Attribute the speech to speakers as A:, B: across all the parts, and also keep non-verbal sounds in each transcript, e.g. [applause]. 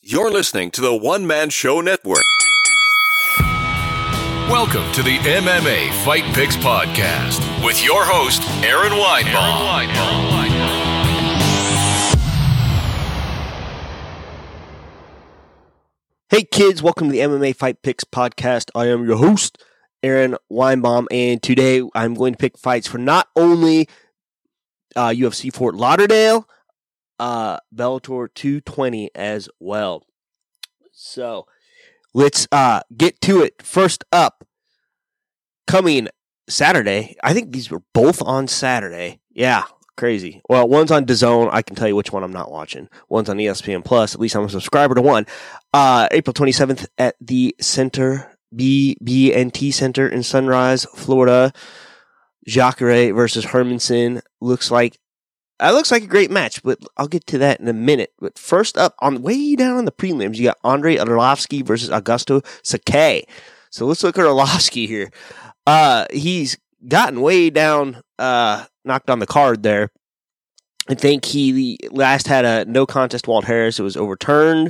A: You're listening to the One Man Show Network. Welcome to the MMA Fight Picks Podcast with your host, Aaron Weinbaum.
B: Hey kids, welcome to the MMA Fight Picks Podcast. I am your host, Aaron Weinbaum, and today I'm going to pick fights for not only uh, UFC Fort Lauderdale, uh, Bellator 220 as well. So let's uh, get to it. First up, coming Saturday. I think these were both on Saturday. Yeah, crazy. Well, one's on DAZN. I can tell you which one I'm not watching. One's on ESPN Plus. At least I'm a subscriber to one. Uh, April 27th at the Center BB&T Center in Sunrise, Florida. Jacare versus Hermansson looks like that looks like a great match, but I'll get to that in a minute. But first up, on way down on the prelims, you got Andrei Arlovski versus Augusto Sakai. So let's look at Arlovski here. Uh, he's gotten way down, uh, knocked on the card there. I think he last had a no contest Walt Harris. It was overturned.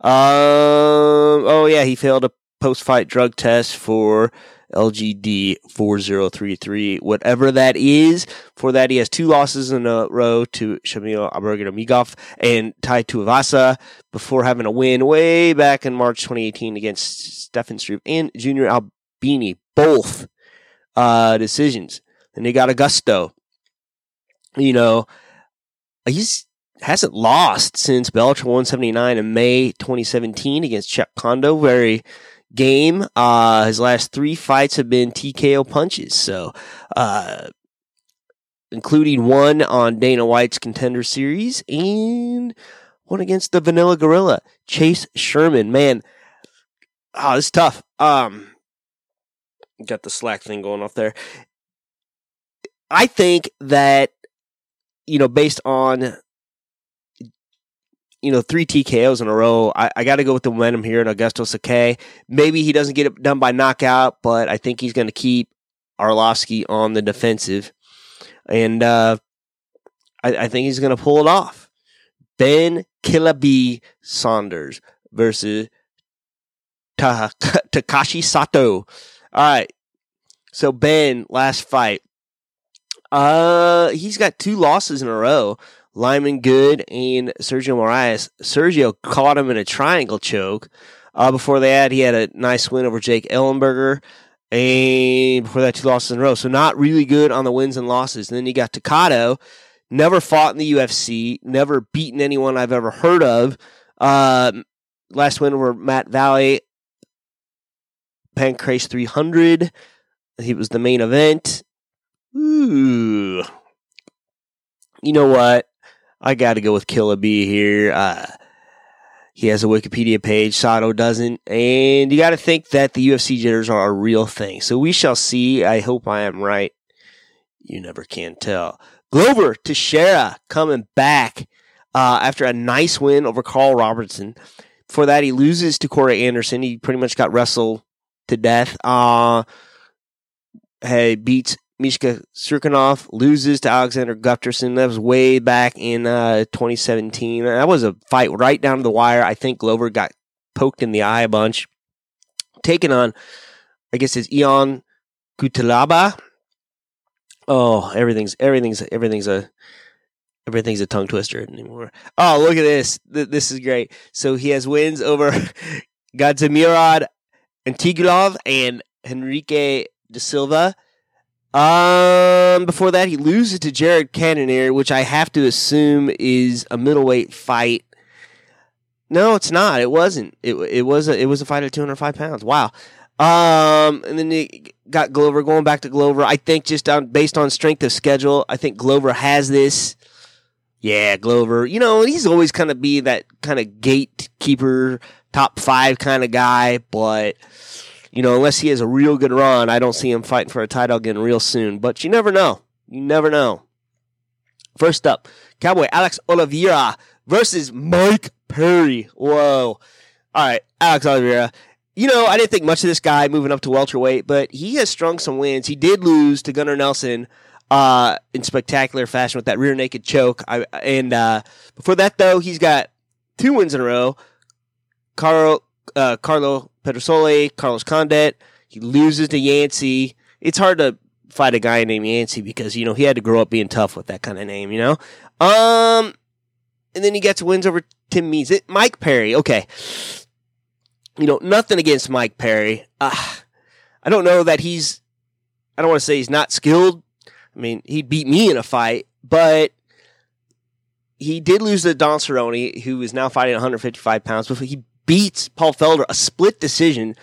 B: Um, oh yeah, he failed a post fight drug test for LGD 4033, whatever that is. For that, he has two losses in a row to Shamil Abdurakhimov and Tai Tuivasa before having a win way back in March 2018 against Stefan Struve and Junior Albini, both uh, decisions. Then he got Augusto. You know, he's hasn't lost since Bellator 179 in May 2017 against Cheick Kongo. Very game. Uh, his last three fights have been TKO punches. So, uh, including one on Dana White's contender series and one against the Vanilla Gorilla, Chase Sherman. Man, oh, this is tough. Um, got the slack thing going off there. I think that, you know, based on you know, three TKOs in a row. I, I got to go with the momentum here in Augusto Sakai. Maybe he doesn't get it done by knockout, but I think he's going to keep Arlovski on the defensive. And uh, I, I think he's going to pull it off. Ben Killaby Saunders versus Ta- [laughs] Takashi Sato. All right. So Ben, last fight. Uh, he's got two losses in a row. Lyman Good and Sergio Moraes. Sergio caught him in a triangle choke. Uh, before that, he had a nice win over Jake Ellenberger. And before that, two losses in a row. So not really good on the wins and losses. And then you got Takado, never fought in the UFC, never beaten anyone I've ever heard of. Uh, last win over Matt Valley, Pancrase 300. He was the main event. Ooh. You know what? I got to go with Killaby here. Uh, he has a Wikipedia page. Sato doesn't. And you got to think that the UFC jitters are a real thing. So we shall see. I hope I am right. You never can tell. Glover Teixeira coming back uh, after a nice win over Karl Roberson. For that, he loses to Corey Anderson. He pretty much got wrestled to death. Uh, hey, beats Mishka Cirkunov loses to Alexander Gustafsson. That was way back in uh, 2017. That was a fight right down to the wire. I think Glover got poked in the eye a bunch. Taking on, I guess it's Ion Cutelaba. Oh, everything's everything's everything's a everything's a tongue twister anymore. Oh, look at this. This is great. So he has wins over [laughs] Gadzhimurad Antigulov and Henrique da Silva. Um, before that, he loses to Jared Cannonier, which I have to assume is a middleweight fight. No, it's not. It wasn't. It it was a it was a fight at 205 pounds. Wow. Um, and then he got Glover going back to Glover. I think just on based on strength of schedule, I think Glover has this. Yeah, Glover. You know, he's always kind of be that kind of gatekeeper, top five kind of guy, but you know, unless he has a real good run, I don't see him fighting for a title again real soon. But you never know. You never know. First up, Cowboy Alex Oliveira versus Mike Perry. Whoa. All right, Alex Oliveira. You know, I didn't think much of this guy moving up to welterweight, but he has strung some wins. He did lose to Gunnar Nelson uh, in spectacular fashion with that rear naked choke. I, and uh, before that, though, he's got two wins in a row Carl, uh, Carlo Pedersoli, Carlos Condit. He loses to Yancy. It's hard to fight a guy named Yancy because, you know, he had to grow up being tough with that kind of name, you know? Um, and then he gets wins over Tim Means. Mike Perry, okay. You know, nothing against Mike Perry. Uh, I don't know that he's, I don't want to say he's not skilled. I mean, he beat me in a fight, but he did lose to Don Cerrone, who is now fighting 155 pounds, but he beats Paul Felder, a split decision.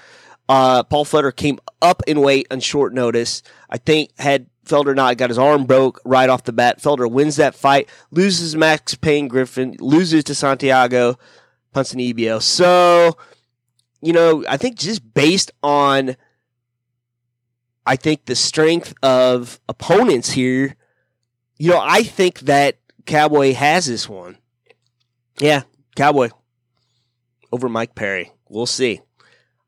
B: Uh, Paul Felder came up in weight on short notice. I think had Felder not got his arm broke right off the bat, Felder wins that fight, loses Max Payne Griffin, loses to Santiago Ponzinibbio. So, you know, I think just based on, I think the strength of opponents here, you know, I think that Cowboy has this one. Yeah, Cowboy over Mike Perry. We'll see.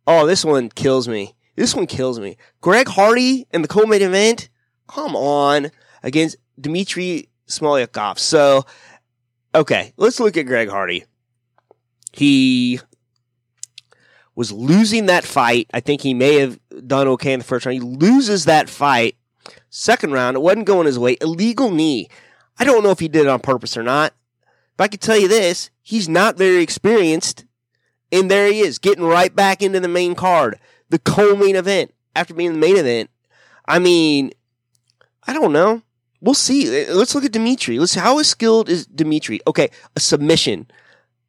B: Oh, this one kills me. This one kills me. Greg Hardy in the co-main event. Come on, against Dmitrii Smoliakov. So, okay, let's look at Greg Hardy. He was losing that fight. I think he may have done okay in the first round. He loses that fight. Second round, it wasn't going his way. Illegal knee. I don't know if he did it on purpose or not. But I can tell you this, he's not very experienced. And there he is, getting right back into the main card, the co-main event after being the main event. I mean, I don't know. We'll see. Let's look at Dimitri. Let's see how skilled is Dimitri. Okay, a submission.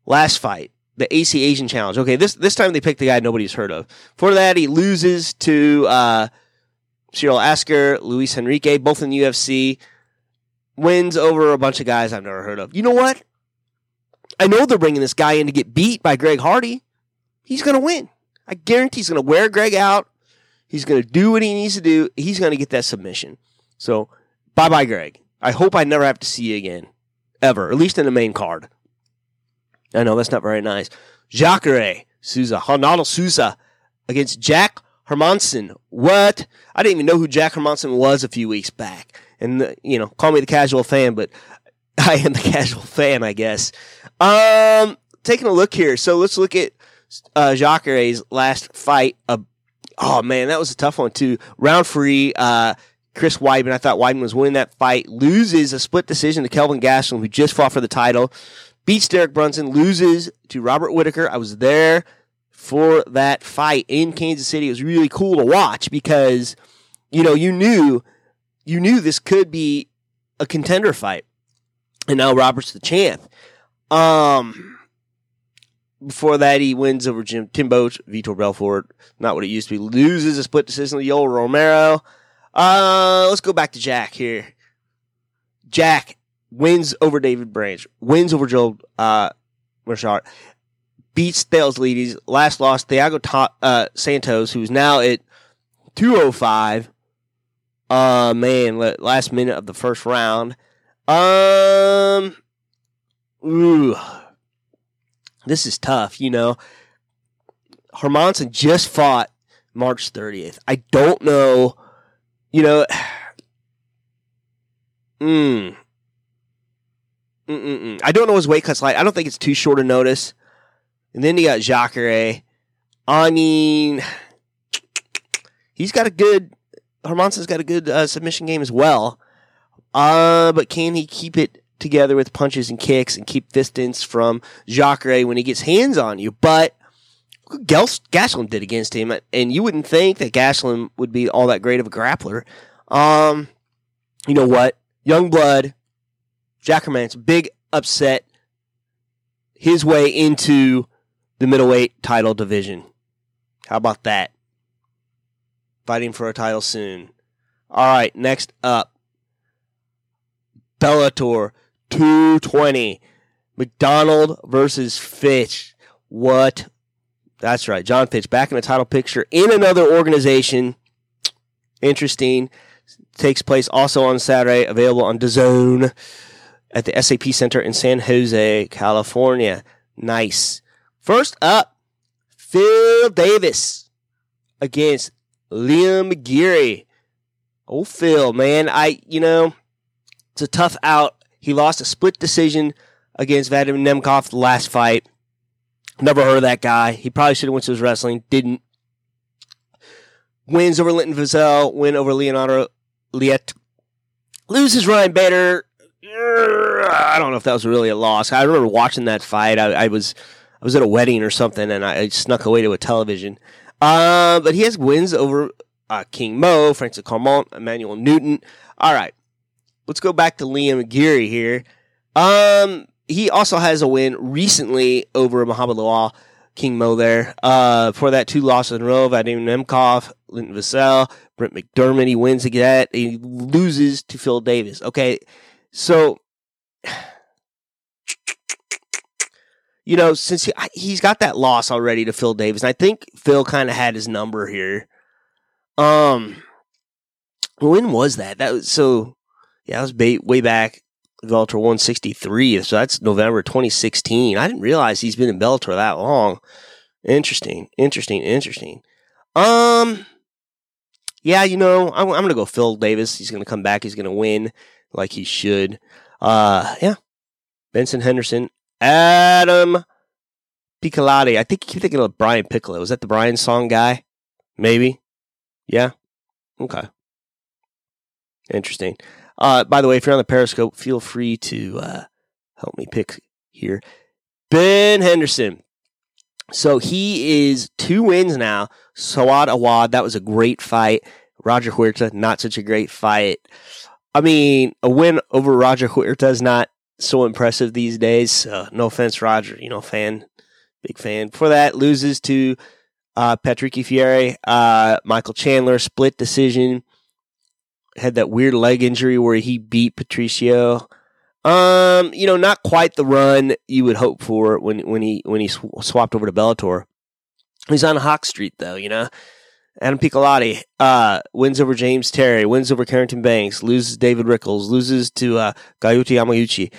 B: Last fight, the AC Asian Challenge. Okay, this this time they picked the guy nobody's heard of. For that, he loses to uh, Cyril Asker, Luis Henrique, both in the UFC. Wins over a bunch of guys I've never heard of. You know what? I know they're bringing this guy in to get beat by Greg Hardy. He's going to win. I guarantee he's going to wear Greg out. He's going to do what he needs to do. He's going to get that submission. So, bye bye, Greg. I hope I never have to see you again. Ever. At least in the main card. I know that's not very nice. Jacare Souza. Ronaldo Souza against Jack Hermansson. What? I didn't even know who Jack Hermansson was a few weeks back. And, you know, call me the casual fan, but [laughs] I am the casual fan, I guess. Um, taking a look here. So let's look at uh, Jacare's last fight. Uh, oh man, that was a tough one too. Round three. Uh, Chris Weidman. I thought Weidman was winning that fight. Loses a split decision to Kelvin Gastelum, who just fought for the title. Beats Derek Brunson. Loses to Robert Whitaker. I was there for that fight in Kansas City. It was really cool to watch because, you know, you knew, you knew this could be a contender fight. And now Robert's the champ. Um, before that, he wins over Jim Timbo, Vitor Belfort. Not what it used to be. Loses a split decision to Yoel Romero. Uh, let's go back to Jack here. Jack wins over David Branch, wins over Joel uh, Rashard, beats Thales Last loss, Thiago Ta- uh, Santos, who's now at 205. Uh, man, last minute of the first round. Um, ooh, this is tough. You know, Hermansson just fought March 30th. I don't know. You know, [sighs] mm, Mm-mm-mm. I don't know his weight cuts like. I don't think it's too short a notice. And then you got Jacare. I mean, [sighs] he's got a good. Hermansson's got a good uh, submission game as well. Uh, but can he keep it together with punches and kicks and keep distance from Jacare when he gets hands on you? But Gastelum did against him, and you wouldn't think that Gastelum would be all that great of a grappler. Um, you know what? Young blood, Jack Hermansson, big upset his way into the middleweight title division. How about that? Fighting for a title soon. All right, next up, Bellator 220. MacDonald versus Fitch. What? That's right. Jon Fitch back in the title picture in another organization. Interesting. Takes place also on Saturday, available on DAZN at the SAP Center in San Jose, California. Nice. First up, Phil Davis against Liam Geary. Oh, Phil, man. I, you know, it's a tough out. He lost a split decision against Vadim Nemkov the last fight. Never heard of that guy. He probably should have went to his wrestling. Didn't. Wins over Linton Vassell. Win over Leonardo Leite. Loses Ryan Bader. I don't know if that was really a loss. I remember watching that fight. I, I was I was at a wedding or something, and I, I snuck away to a television. Uh, but he has wins over uh, King Mo, Francis Carmont, Emmanuel Newton. All right, let's go back to Liam McGeary here. Um, he also has a win recently over Muhammad Lawal, King Mo there. Uh, for that, two losses in a row, Vadim Nemkov, Linton Vassell, Brett McDermott. He wins again. He loses to Phil Davis. Okay, so you know, since he, he's got that loss already to Phil Davis, I think Phil kind of had his number here. Um, when was that? That was so. Yeah, that was way back Bellator 163. So that's November 2016. I didn't realize he's been in Bellator that long. Interesting, interesting, interesting. Um, yeah, you know, I'm, I'm gonna go Phil Davis. He's gonna come back. He's gonna win like he should. Uh, yeah, Benson Henderson Adam Piccolotti. I think you keep thinking of Brian Piccolo. Was that the Brian song guy? Maybe. Yeah. Okay. Interesting. Uh, by the way, if you're on the Periscope, feel free to uh, help me pick here. Ben Henderson. So he is two wins now. Saad Awad, that was a great fight. Roger Huerta, not such a great fight. I mean, a win over Roger Huerta is not so impressive these days. Uh, no offense, Roger, you know, fan, big fan. For that, loses to uh, Patricky Freire, uh, Michael Chandler, split decision. Had that weird leg injury where he beat Patricio. Um, you know, not quite the run you would hope for when when he when he sw- swapped over to Bellator. He's on Hawk Street though, you know. Adam Piccolotti uh, wins over James Terry, wins over Carrington Banks, loses David Rickels, loses to uh, Gayuti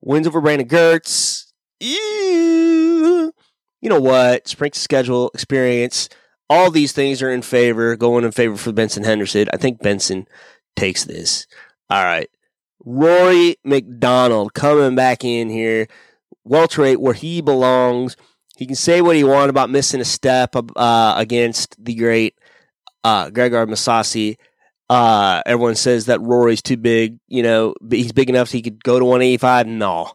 B: wins over Brandon Girtz. Ew. You know what? Strength schedule, experience, all these things are in favor, going in favor for Benson Henderson. I think Benson takes this. All right. Rory MacDonald coming back in here, welterweight where he belongs. He can say what he wants about missing a step uh, against the great uh, Gegard Mousasi. Uh, everyone says that Rory's too big. You know, he's big enough so he could go to 185. No,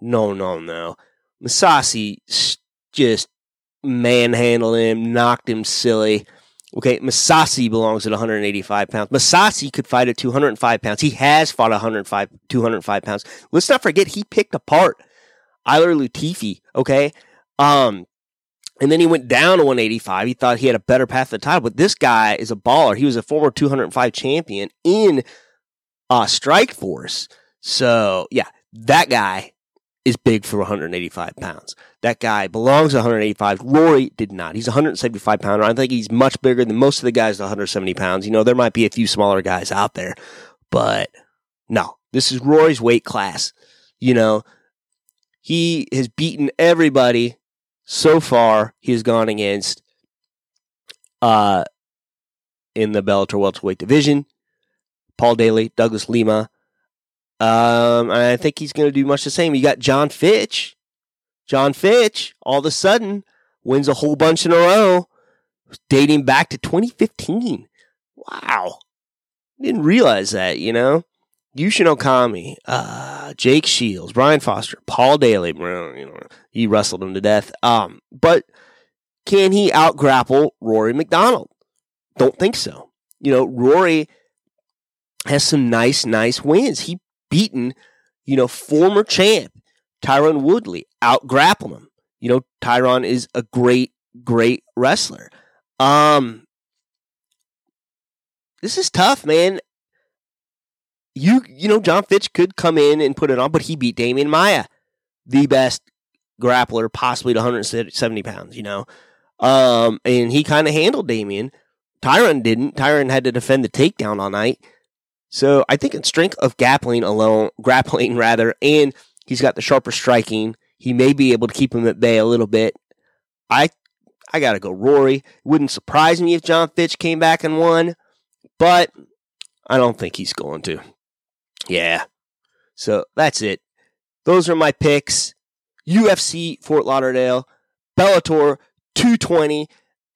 B: no, no, no. Mousasi just manhandled him, knocked him silly. Okay, Mousasi belongs at 185 pounds. Mousasi could fight at 205 pounds. He has fought 105, 205 pounds. Let's not forget he picked apart Ilir Latifi. Okay, um, and then he went down to 185. He thought he had a better path to the title, but this guy is a baller. He was a former 205 champion in uh, Strikeforce. So, yeah, that guy is big for 185 pounds. That guy belongs 185. Rory did not. He's 175 pounder. I think he's much bigger than most of the guys 170 pounds. You know, there might be a few smaller guys out there, but no, this is Rory's weight class. You know, he has beaten everybody so far he has gone against uh in the Bellator welterweight division. Paul Daley, Douglas Lima. Um, I think he's going to do much the same. You got Jon Fitch. Jon Fitch, all of a sudden, wins a whole bunch in a row, dating back to 2015. Wow. Didn't realize that, you know? Yushin Okami, uh, Jake Shields, Brian Foster, Paul Daley, you know, he wrestled him to death. Um, but can he out grapple Rory MacDonald? Don't think so. You know, Rory has some nice, nice wins. He beaten, you know, former champ Tyron Woodley, out grapple him. You know, Tyron is a great, great wrestler. Um, this is tough, man you you know Jon Fitch could come in and put it on, but he beat Demian Maia, the best grappler possibly to 170 pounds. You know, um, and he kind of handled Demian. Tyron didn't. Tyron had to defend the takedown all night. So I think in strength of grappling alone, grappling [laughs] rather, and he's got the sharper striking. He may be able to keep him at bay a little bit. I I gotta go Rory. Wouldn't surprise me if Jon Fitch came back and won, but I don't think he's going to. Yeah. So that's it. Those are my picks. UFC Fort Lauderdale. Bellator 220.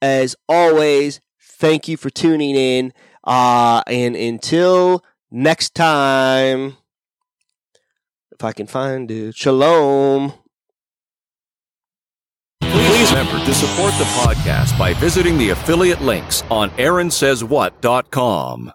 B: As always, thank you for tuning in. Uh, and until next time, if I can find it, shalom.
A: Please remember to support the podcast by visiting the affiliate links on AaronSaysWhat.com.